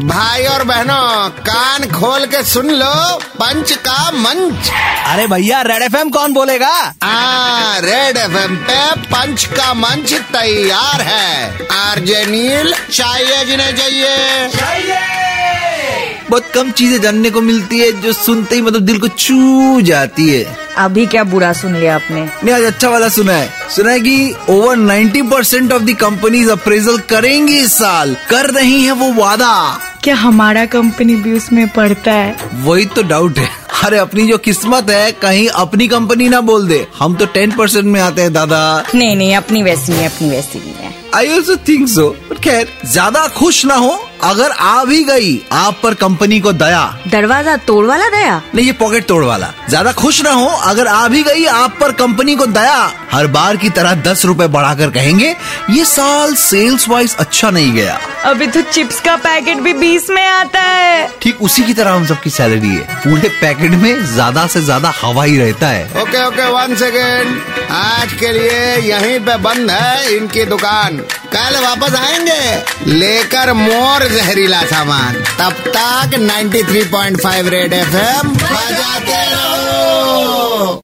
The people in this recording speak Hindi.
भाई और बहनों कान खोल के सुन लो पंच का मंच। अरे भैया रेड एफएम कौन बोलेगा? आ, रेड एफएम पे पंच का मंच तैयार है। आरजे नील चाहिए जिन्हें चाहिए। बहुत कम चीज़ें जानने को मिलती है जो सुनते ही मतलब दिल को छू जाती है। अभी क्या बुरा सुन लिया आपने? नहीं आज अच्छा वाला सुना है। सुना है कि over 90 percent of the companies appraisal करेंगी इस साल। कर रही है वो वादा। क्या हमारा कंपनी भी उसमें पड़ता है? वही तो डाउट है। अरे अपनी जो किस्मत है कहीं अपनी कंपनी ना बोल दे। हम तो टेन परसेंट में आते हैं दादा। नहीं नहीं अपनी वैसी नहीं अपनी वैसी नहीं है। आई ऑल्सो थिंक सो खैर ज़्यादा खुश ना हो अगर आ भी गई आप पर कंपनी को दया। दरवाज़ा तोड़ वाला दया? नहीं ये पॉकेट तोड़ वाला। ज़्यादा खुश ना हो अगर आ भी गई आप पर कंपनी को दया। हर बार की तरह दस रुपए बढ़ाकर कहेंगे ये साल सेल्स वाइज अच्छा नहीं गया। अभी तो चिप्स का पैकेट भी बीस में आता है। ठीक उसी की तरह हम सबकी सैलरी है। पूरे पैकेट में ज़्यादा से ज़्यादा हवा ही रहता है। ओके ओके वन सेकेंड आज के लिए यहीं पे बंद है इनकी दुकान। कल वापस आएँगे। लेकर मोर जहरीला सामान। तब तक 93.5 रेड एफएम बजाते रहो।